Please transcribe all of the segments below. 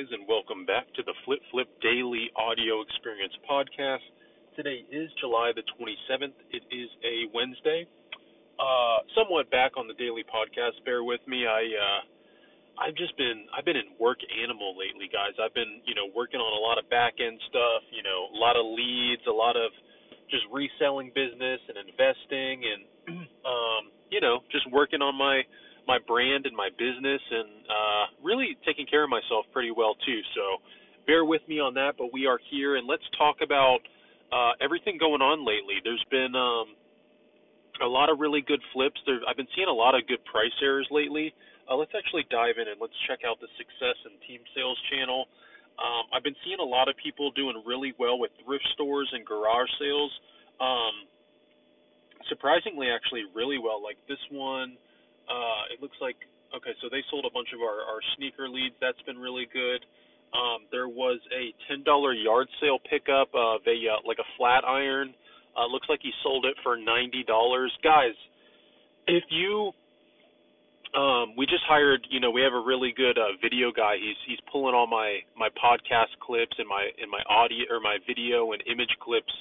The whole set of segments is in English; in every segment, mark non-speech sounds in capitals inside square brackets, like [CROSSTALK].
Guys, and welcome back to the Flip Flip Daily Audio Experience Podcast. Today is July the 27th. It is a Wednesday. Uh, somewhat back on the daily podcast. Bear with me. I uh, I've just been I've been in work animal lately, guys. I've been you know working on a lot of back end stuff. You know, a lot of leads, a lot of just reselling business and investing, and [CLEARS THROAT] um, you know, just working on my my brand and my business and uh, really taking care of myself pretty well too. So bear with me on that. But we are here and let's talk about uh, everything going on lately. There's been um, a lot of really good flips. There, I've been seeing a lot of good price errors lately. Uh, let's actually dive in and let's check out the success and team sales channel. Um, I've been seeing a lot of people doing really well with thrift stores and garage sales. Um, surprisingly, actually, really well. Like this one uh, it looks like okay, so they sold a bunch of our, our sneaker leads. That's been really good. Um, there was a ten dollar yard sale pickup of a uh, like a flat iron. Uh, looks like he sold it for ninety dollars. Guys, if you um, we just hired, you know, we have a really good uh, video guy. He's he's pulling all my my podcast clips and my and my audio or my video and image clips.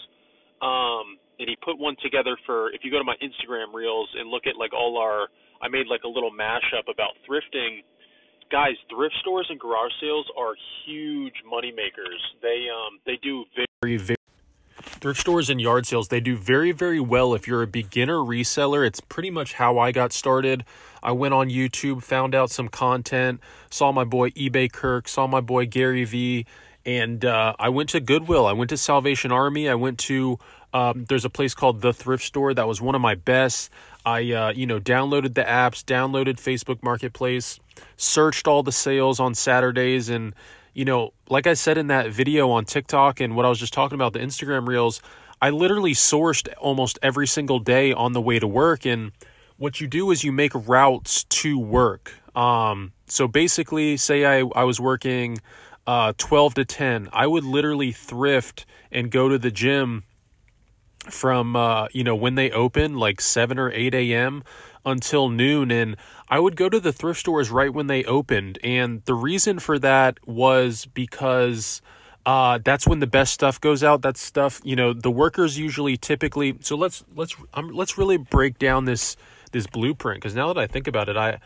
Um, and he put one together for if you go to my Instagram reels and look at like all our I made like a little mashup about thrifting. Guys, thrift stores and garage sales are huge money makers. They um they do very very thrift stores and yard sales they do very very well. If you're a beginner reseller it's pretty much how i got started. I went on youtube found out some content saw my boy ebay kirk saw my boy gary vee and uh, i went to goodwill. I went to salvation army. I went to um, there's a place called the thrift store that was one of my best I uh, you know downloaded the apps, downloaded Facebook Marketplace, searched all the sales on Saturdays, and you know, like I said in that video on TikTok and what I was just talking about the Instagram Reels, I literally sourced almost every single day on the way to work. And what you do is you make routes to work. Um, so basically, say I I was working uh, 12 to 10, I would literally thrift and go to the gym from uh, you know when they open like 7 or 8 a.m until noon. And i would go to the thrift stores right when they opened. And the reason for that was because uh, that's when the best stuff goes out. That stuff you know the workers usually typically so let's let's um, let's really break down this this blueprint. Because now that i think about it i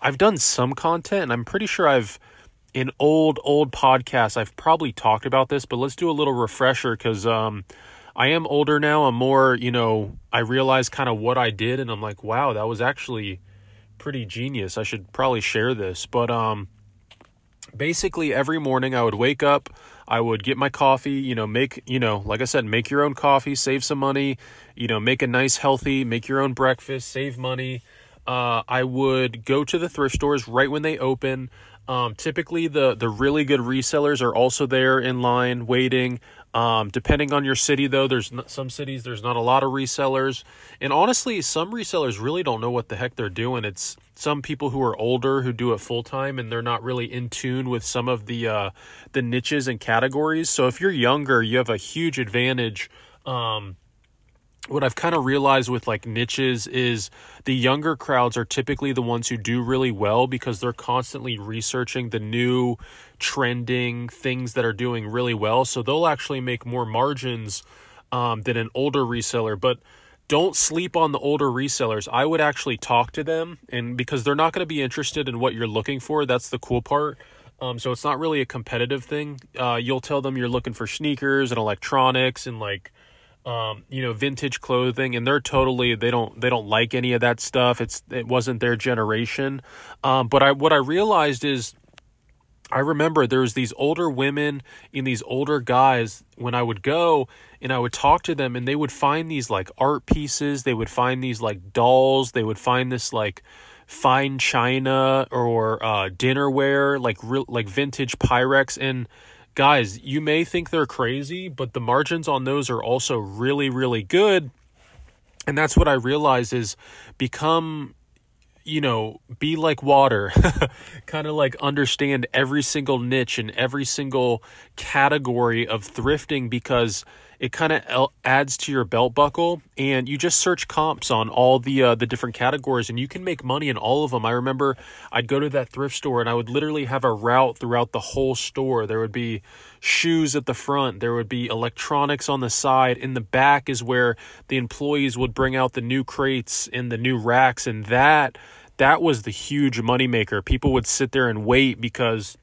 i've done some content and i'm pretty sure i've in old old podcasts i've probably talked about this but let's do a little refresher because um I am older now. I'm more, you know, I realize kind of what I did and I'm like, wow, that was actually pretty genius. I should probably share this. But um basically every morning I would wake up, I would get my coffee, you know, make, you know, like I said, make your own coffee, save some money, you know, make a nice healthy, make your own breakfast, save money. Uh, I would go to the thrift stores right when they open. Um, typically, the the really good resellers are also there in line waiting. Um, depending on your city, though, there's some cities there's not a lot of resellers, and honestly, some resellers really don't know what the heck they're doing. It's some people who are older who do it full time, and they're not really in tune with some of the uh, the niches and categories. So if you're younger, you have a huge advantage. Um, what I've kind of realized with like niches is the younger crowds are typically the ones who do really well because they're constantly researching the new trending things that are doing really well. So they'll actually make more margins um, than an older reseller. But don't sleep on the older resellers. I would actually talk to them, and because they're not going to be interested in what you're looking for, that's the cool part. Um, so it's not really a competitive thing. Uh, you'll tell them you're looking for sneakers and electronics and like um, you know, vintage clothing, and they're totally they don't they don't like any of that stuff. It's it wasn't their generation. Um, but I what I realized is. I remember there was these older women and these older guys when I would go and I would talk to them and they would find these like art pieces, they would find these like dolls, they would find this like fine china or uh, dinnerware, like real like vintage Pyrex and guys, you may think they're crazy, but the margins on those are also really, really good. And that's what I realize is become you know, be like water, [LAUGHS] kind of like understand every single niche and every single category of thrifting because it kind of adds to your belt buckle and you just search comps on all the uh, the different categories and you can make money in all of them. I remember i'd go to that thrift store and i would literally have a route throughout the whole store. There would be shoes at the front there would be electronics on the side in the back is where the employees would bring out the new crates and the new racks and that that was the huge moneymaker. People would sit there and wait because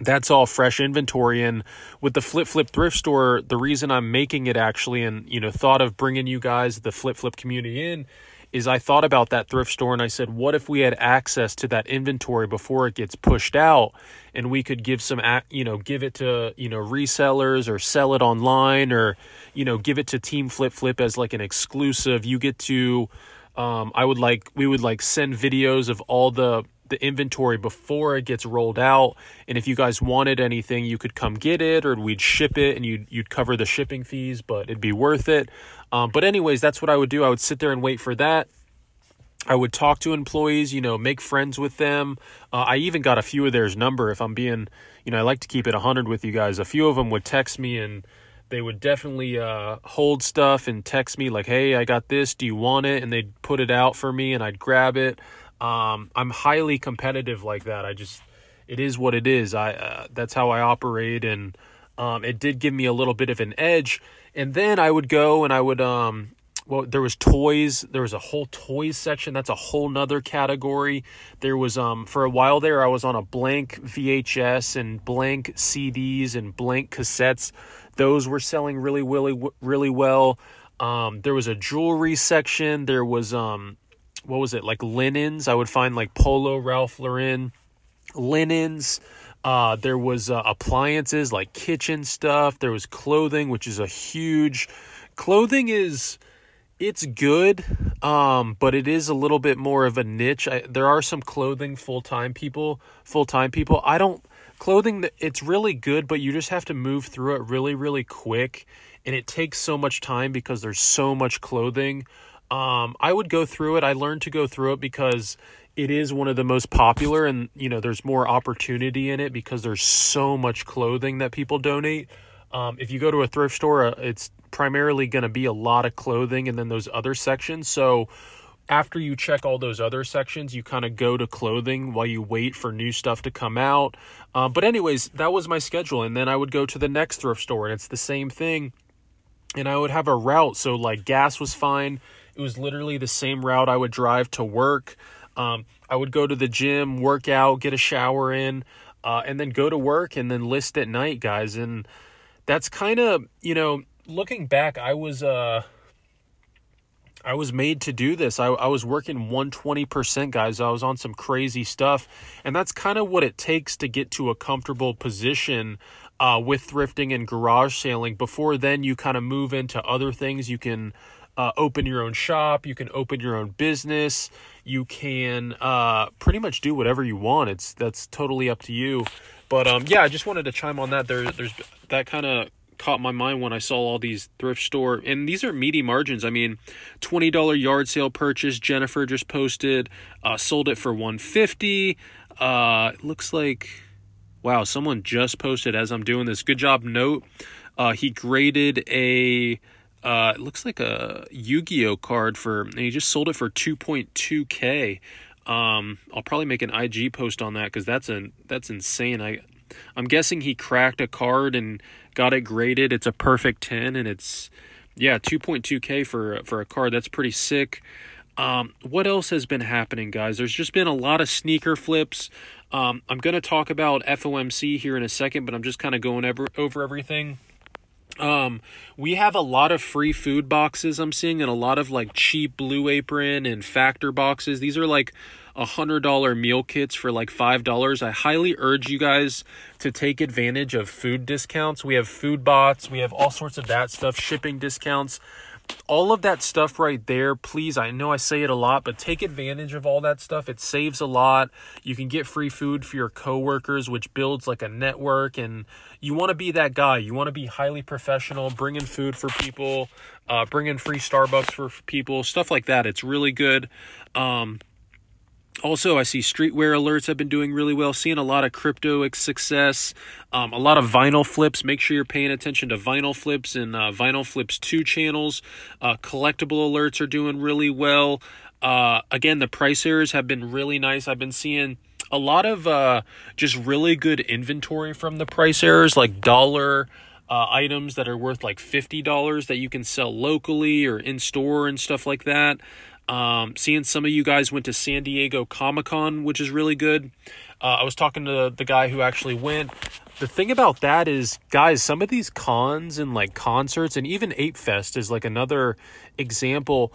that's all fresh inventory and with the flip flip thrift store the reason i'm making it actually and you know thought of bringing you guys the flip flip community in is i thought about that thrift store and i said what if we had access to that inventory before it gets pushed out and we could give some you know give it to you know resellers or sell it online or you know give it to team flip flip as like an exclusive? You get to um, i would like we would like send videos of all the the inventory before it gets rolled out. And if you guys wanted anything, you could come get it, or we'd ship it, and you'd you'd cover the shipping fees, but it'd be worth it. Um, but anyways, that's what I would do. I would sit there and wait for that. I would talk to employees, you know, make friends with them. Uh, I even got a few of theirs number. If I'm being, you know, I like to keep it 100 with you guys. A few of them would text me and they would definitely uh, hold stuff and text me like, "Hey, I got this. Do you want it?" And they'd put it out for me, and I'd grab it. Um, I'm highly competitive like that. I just, it is what it is. I uh, that's how I operate, and um, it did give me a little bit of an edge. And then I would go and I would, um, well, there was toys. There was a whole toys section. That's a whole nother category. There was, um, for a while there, I was on a blank VHS and blank CDs and blank cassettes. Those were selling really, really, really well. Um, there was a jewelry section. There was um, what was it like linens? I would find like polo ralph lauren linens. Uh, there was uh, appliances like kitchen stuff. There was clothing which is a huge clothing is it's good um, but it is a little bit more of a niche. I, there are some clothing full-time people full-time people. I don't clothing it's really good but you just have to move through it really really quick. And it takes so much time because there's so much clothing um, I would go through it. I learned to go through it because it is one of the most popular, and you know, there's more opportunity in it because there's so much clothing that people donate. Um, if you go to a thrift store, uh, it's primarily going to be a lot of clothing, and then those other sections. So after you check all those other sections, you kind of go to clothing while you wait for new stuff to come out. Um, but, anyways, that was my schedule. And then I would go to the next thrift store, and it's the same thing. And I would have a route. So, like, gas was fine. It was literally the same route I would drive to work. Um, I would go to the gym, work out, get a shower in, uh, and then go to work and then list at night, guys. And that's kind of, you know, looking back, I was, uh, I was made to do this. I, I was working 120%, guys. I was on some crazy stuff. And that's kind of what it takes to get to a comfortable position uh, with thrifting and garage sailing. Before then, you kind of move into other things. You can uh, open your own shop. You can open your own business. You can uh, pretty much do whatever you want. It's that's totally up to you. But um, yeah, I just wanted to chime on that. There, there's that kind of caught my mind when I saw all these thrift store and these are meaty margins. I mean, twenty dollar yard sale purchase. Jennifer just posted, uh, sold it for one fifty. Uh, looks like, wow, someone just posted as I'm doing this. Good job, note. Uh, he graded a uh, it looks like a Yu-Gi-Oh card for, and he just sold it for 2.2k. Um, I'll probably make an IG post on that because that's an that's insane. I, I'm guessing he cracked a card and got it graded. It's a perfect ten, and it's yeah 2.2k for for a card. That's pretty sick. Um, what else has been happening, guys? There's just been a lot of sneaker flips. Um, I'm going to talk about FOMC here in a second, but I'm just kind of going over, over everything. Um, we have a lot of free food boxes I'm seeing and a lot of like cheap blue apron and factor boxes. These are like a hundred dollar meal kits for like five dollars. I highly urge you guys to take advantage of food discounts. We have food bots, we have all sorts of that stuff, shipping discounts. All of that stuff right there, please, I know I say it a lot, but take advantage of all that stuff. It saves a lot. You can get free food for your coworkers, which builds like a network. And you want to be that guy. You want to be highly professional, bringing food for people, uh, bringing free Starbucks for people, stuff like that. It's really good. Um, also, I see streetwear alerts have been doing really well. Seeing a lot of crypto success, um, a lot of vinyl flips. Make sure you're paying attention to vinyl flips and uh, vinyl flips two channels. Uh, collectible alerts are doing really well. Uh, again, the price errors have been really nice. I've been seeing a lot of uh, just really good inventory from the price errors, like dollar. Uh, items that are worth like $50 that you can sell locally or in store and stuff like that. Um, seeing some of you guys went to San Diego Comic Con, which is really good. Uh, I was talking to the guy who actually went. The thing about that is, guys, some of these cons and like concerts, and even Ape Fest is like another example.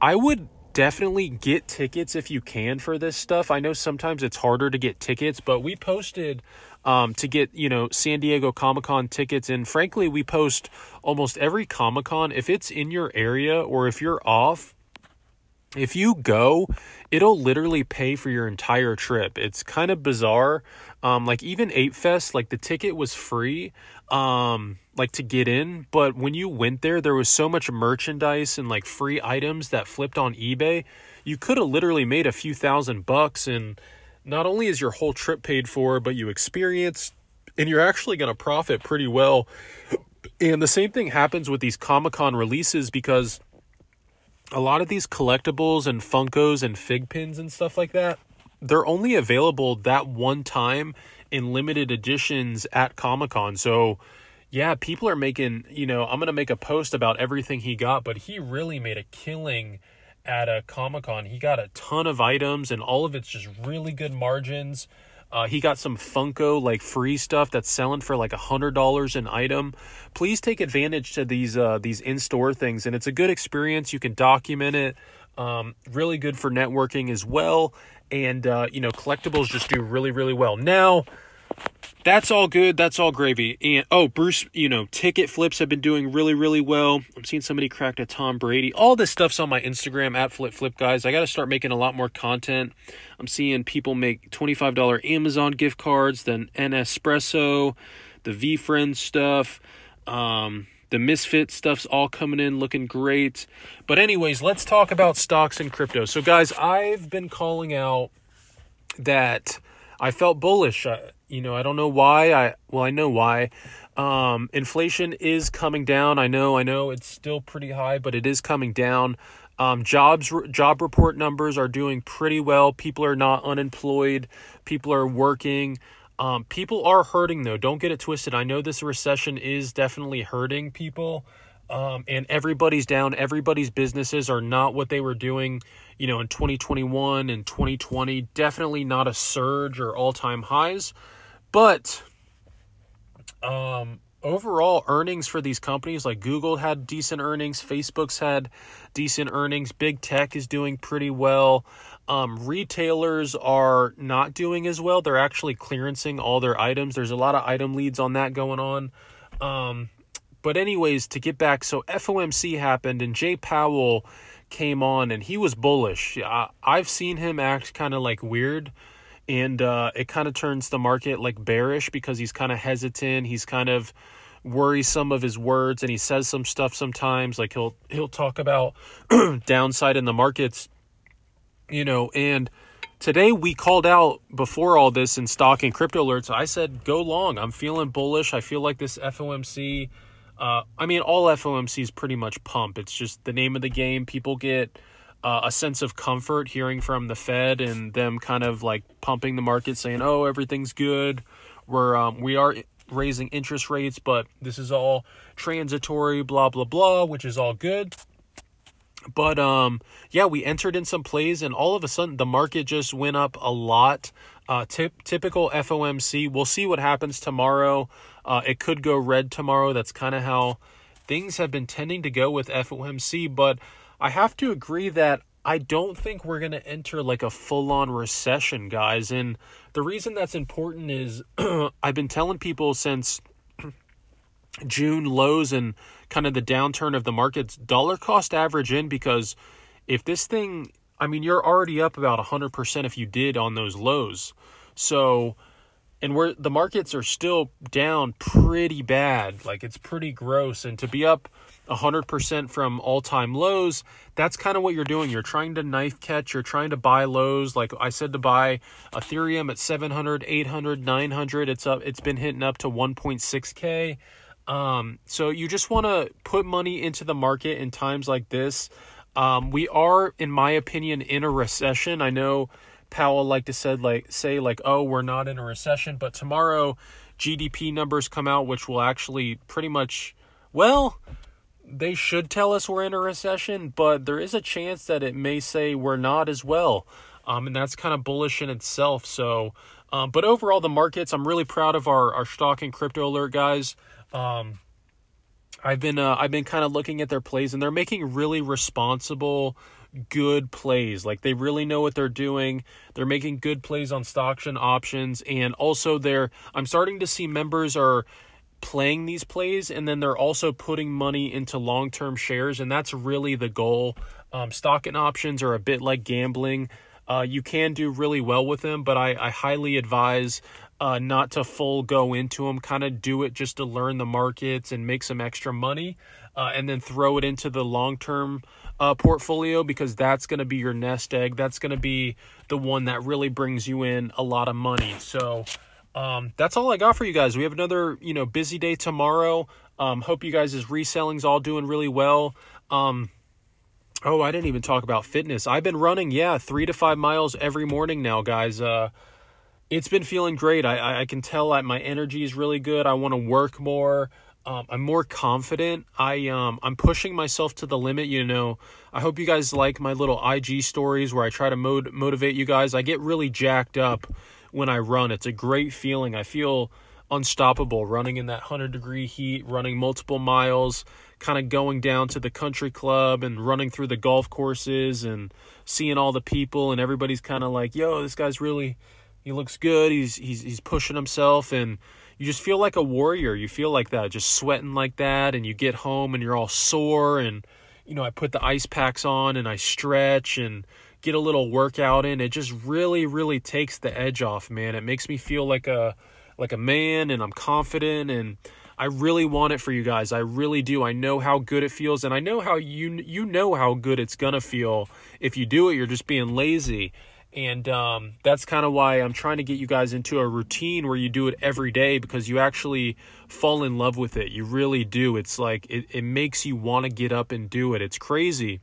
I would definitely get tickets if you can for this stuff. I know sometimes it's harder to get tickets, but we posted um, to get you know San Diego Comic Con tickets, and frankly, we post almost every Comic Con if it's in your area or if you're off if you go, it'll literally pay for your entire trip. It's kind of bizarre. Um, like even Ape Fest, like the ticket was free, um, like to get in, but when you went there, there was so much merchandise and like free items that flipped on eBay. You could have literally made a few thousand bucks, and not only is your whole trip paid for, but you experience, and you're actually going to profit pretty well. And the same thing happens with these Comic Con releases because a lot of these collectibles and Funkos and FiGPiNs and stuff like that, they're only available that one time in limited editions at Comic Con. So, yeah, people are making, you know, I'm going to make a post about everything he got, but he really made a killing at a Comic Con. He got a ton of items, and all of it's just really good margins. Uh, he got some Funko like free stuff that's selling for like a hundred dollars an item. Please take advantage to these uh, these in store things, and it's a good experience. You can document it. Um, really good for networking as well, and uh, you know collectibles just do really really well. Now that's all good. That's all gravy. And oh, Bruce, you know, ticket flips have been doing really, really well. I'm seeing somebody cracked a Tom Brady. All this stuff's on my Instagram at Flip Flip guys. I got to start making a lot more content. I'm seeing people make $25 Amazon gift cards, then Nespresso, the VeeFriends stuff. Um, the Misfit stuff's all coming in looking great. But, anyways, let's talk about stocks and crypto. So, guys, I've been calling out that I felt bullish. I, you know, I don't know why. I well, I know why. Um, inflation is coming down. I know, I know it's still pretty high, but it is coming down. Um, jobs job report numbers are doing pretty well. People are not unemployed. People are working. Um, people are hurting though. Don't get it twisted. I know this recession is definitely hurting people. Um, and everybody's down. Everybody's businesses are not what they were doing, you know, in 2021 and 2020. Definitely not a surge or all time highs. But um, overall, earnings for these companies like Google had decent earnings, Facebook's had decent earnings, big tech is doing pretty well. Um, retailers are not doing as well. They're actually clearancing all their items. There's a lot of item leads on that going on. Um, but, anyways, to get back, so FOMC happened and Jay Powell came on and he was bullish. I, I've seen him act kind of like weird and uh, it kind of turns the market like bearish because he's kind of hesitant. He's kind of worrisome of his words, and he says some stuff sometimes. Like he'll he'll talk about [CLEARS THROAT] downside in the markets, you know. And today we called out before all this in stock and crypto alerts. I said go long. I'm feeling bullish. I feel like this FOMC. Uh, I mean, all FOMCs pretty much pump. It's just the name of the game. People get uh, a sense of comfort hearing from the Fed and them kind of like pumping the market, saying, "Oh, everything's good. We're um, we are raising interest rates, but this is all transitory." Blah blah blah, which is all good. But um, yeah, we entered in some plays, and all of a sudden the market just went up a lot. Uh, typical FOMC. We'll see what happens tomorrow. Uh, it could go red tomorrow. That's kind of how things have been tending to go with FOMC, but I have to agree that I don't think we're going to enter like a full on recession, guys. And the reason that's important is [CLEARS THROAT] I've been telling people since [CLEARS THROAT] June lows and kind of the downturn of the markets, dollar cost average in because if this thing, I mean, you're already up about 100% if you did on those lows. So, and where the markets are still down pretty bad, like it's pretty gross. And to be up 100% from all time lows, that's kind of what you're doing. You're trying to knife catch, you're trying to buy lows. Like I said, to buy Ethereum at 700, 800, 900. It's up, it's been hitting up to 1.6K. Um, so you just want to put money into the market in times like this. Um, we are, in my opinion, in a recession. I know Powell like to said like say like, oh, we're not in a recession, but tomorrow GDP numbers come out, which will actually pretty much, well, they should tell us we're in a recession, but there is a chance that it may say we're not as well. Um, and that's kind of bullish in itself. So, um, but overall, the markets, I'm really proud of our, our stock and crypto alert guys. Um, I've been uh, I've been kind of looking at their plays, and they're making really responsible, good plays. Like they really know what they're doing. They're making good plays on stocks and options, and also they're. I'm starting to see members are playing these plays, and then they're also putting money into long term shares, and that's really the goal. Um, stock and options are a bit like gambling. Uh, you can do really well with them, but I, I highly advise uh, not to full go into them, kind of do it just to learn the markets and make some extra money, uh, and then throw it into the long term uh, portfolio because that's going to be your nest egg. That's going to be the one that really brings you in a lot of money. So um, that's all I got for you guys. We have another you know busy day tomorrow. Um, hope you guys' reselling's all doing really well. Um, oh, I didn't even talk about fitness. I've been running, yeah, three to five miles every morning now, guys. Uh, it's been feeling great. I, I can tell that my energy is really good. I want to work more. Um, I'm more confident. I um, I'm pushing myself to the limit. You know, I hope you guys like my little IG stories where I try to mod- motivate you guys. I get really jacked up when I run. It's a great feeling. I feel unstoppable running in that 100 degree heat, running multiple miles, kind of going down to the country club and running through the golf courses and seeing all the people and everybody's kind of like, "Yo, this guy's really he looks good. He's he's he's pushing himself and you just feel like a warrior. You feel like that, just sweating like that and you get home and you're all sore and you know, I put the ice packs on and I stretch and get a little workout in. It just really really takes the edge off, man. It makes me feel like a like a man and I'm confident and I really want it for you guys. I really do. I know how good it feels and I know how you you know how good it's going to feel if you do it. You're just being lazy. And um, that's kind of why I'm trying to get you guys into a routine where you do it every day because you actually fall in love with it. You really do. It's like it, it makes you want to get up and do it. It's crazy.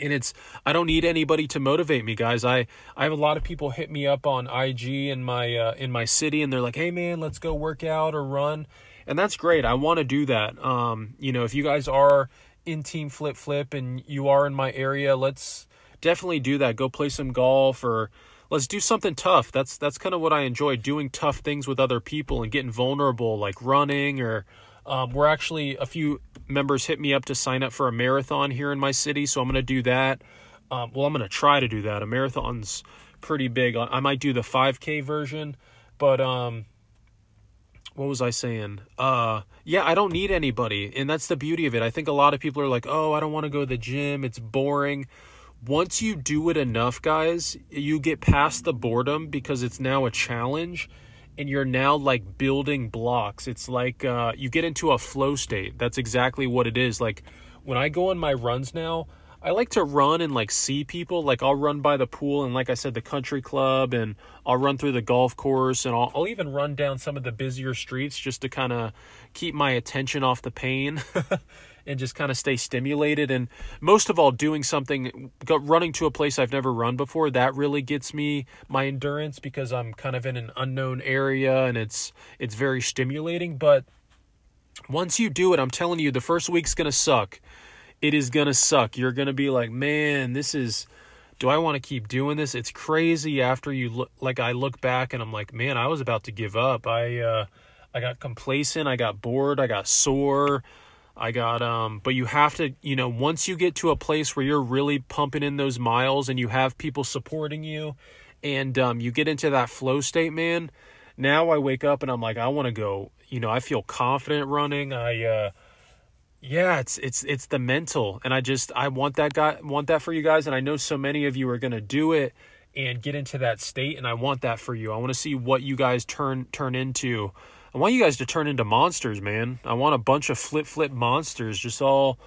And it's I don't need anybody to motivate me, guys. I I have a lot of people hit me up on IG in my uh, in my city, and they're like, "Hey, man, let's go work out or run," and that's great. I want to do that. Um, you know, if you guys are in Team Flip Flip and you are in my area, let's definitely do that. Go play some golf or let's do something tough. That's that's kind of what I enjoy doing tough things with other people and getting vulnerable like running or um, we're actually a few members hit me up to sign up for a marathon here in my city, so I'm going to do that. Um, well, I'm going to try to do that. A marathon's pretty big. I might do the 5K version, but um, what was I saying? Uh, yeah, I don't need anybody, and that's the beauty of it. I think a lot of people are like, "Oh, I don't want to go to the gym. It's boring." once you do it enough, guys, you get past the boredom because it's now a challenge and you're now like building blocks. It's like uh, you get into a flow state. That's exactly what it is. Like when I go on my runs now, I like to run and like see people. Like I'll run by the pool and like I said, the country club, and I'll run through the golf course, and I'll, I'll even run down some of the busier streets just to kind of keep my attention off the pain. [LAUGHS] and just kind of stay stimulated. And most of all, doing something, running to a place I've never run before, that really gets me my endurance because I'm kind of in an unknown area and it's it's very stimulating. But once you do it, I'm telling you, the first week's gonna suck. It is gonna suck. You're gonna be like, man, this is. Do I want to keep doing this? It's crazy. After you look, like I look back and I'm like, man, I was about to give up. I uh, I got complacent. I got bored. I got sore. I got um but you have to, you know, once you get to a place where you're really pumping in those miles and you have people supporting you and um you get into that flow state, man, now I wake up and I'm like I want to go, you know, I feel confident running. I uh yeah, it's it's it's the mental and I just I want that guy want that for you guys and I know so many of you are going to do it and get into that state and I want that for you. I want to see what you guys turn turn into. I want you guys to turn into monsters, man. I want a bunch of flip flip monsters just all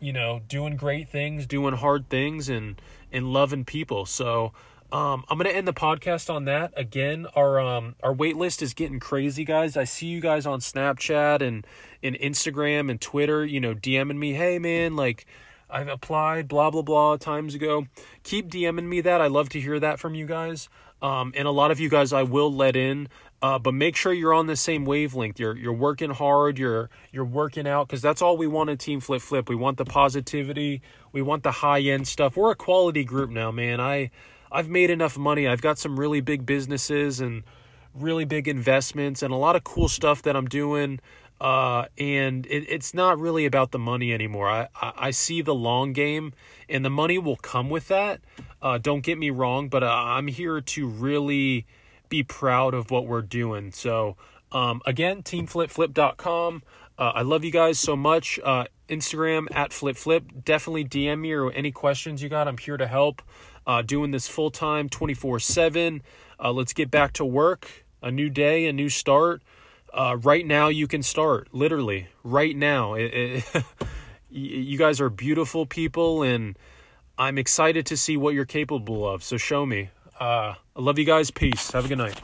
you know, doing great things, doing hard things and and loving people. So um, I'm gonna end the podcast on that. Again, our um, our wait list is getting crazy, guys. I see you guys on Snapchat and and Instagram and Twitter. You know, DMing me, hey man, like I've applied, blah blah blah, times ago. Keep DMing me that. I love to hear that from you guys. Um, and a lot of you guys I will let in. Uh, but make sure you're on the same wavelength. You're you're working hard. You're you're working out because that's all we want in Team Flip Flip. We want the positivity. We want the high end stuff. We're a quality group now, man. I I've made enough money. I've got some really big businesses and really big investments and a lot of cool stuff that I'm doing. Uh, and it, it's not really about the money anymore. I, I, I, see the long game, and the money will come with that. Uh, don't get me wrong, but uh, I'm here to really be proud of what we're doing. So, um, again, teamflipflip.com. Uh, I love you guys so much. Uh, Instagram at flipflip. Definitely DM me or any questions you got. I'm here to help uh, doing this full time 24 uh, 7. Let's get back to work. A new day, a new start. Uh, right now, you can start. Literally, right now. It, it, [LAUGHS] you guys are beautiful people, and I'm excited to see what you're capable of. So show me. Uh, I love you guys. Peace. Have a good night.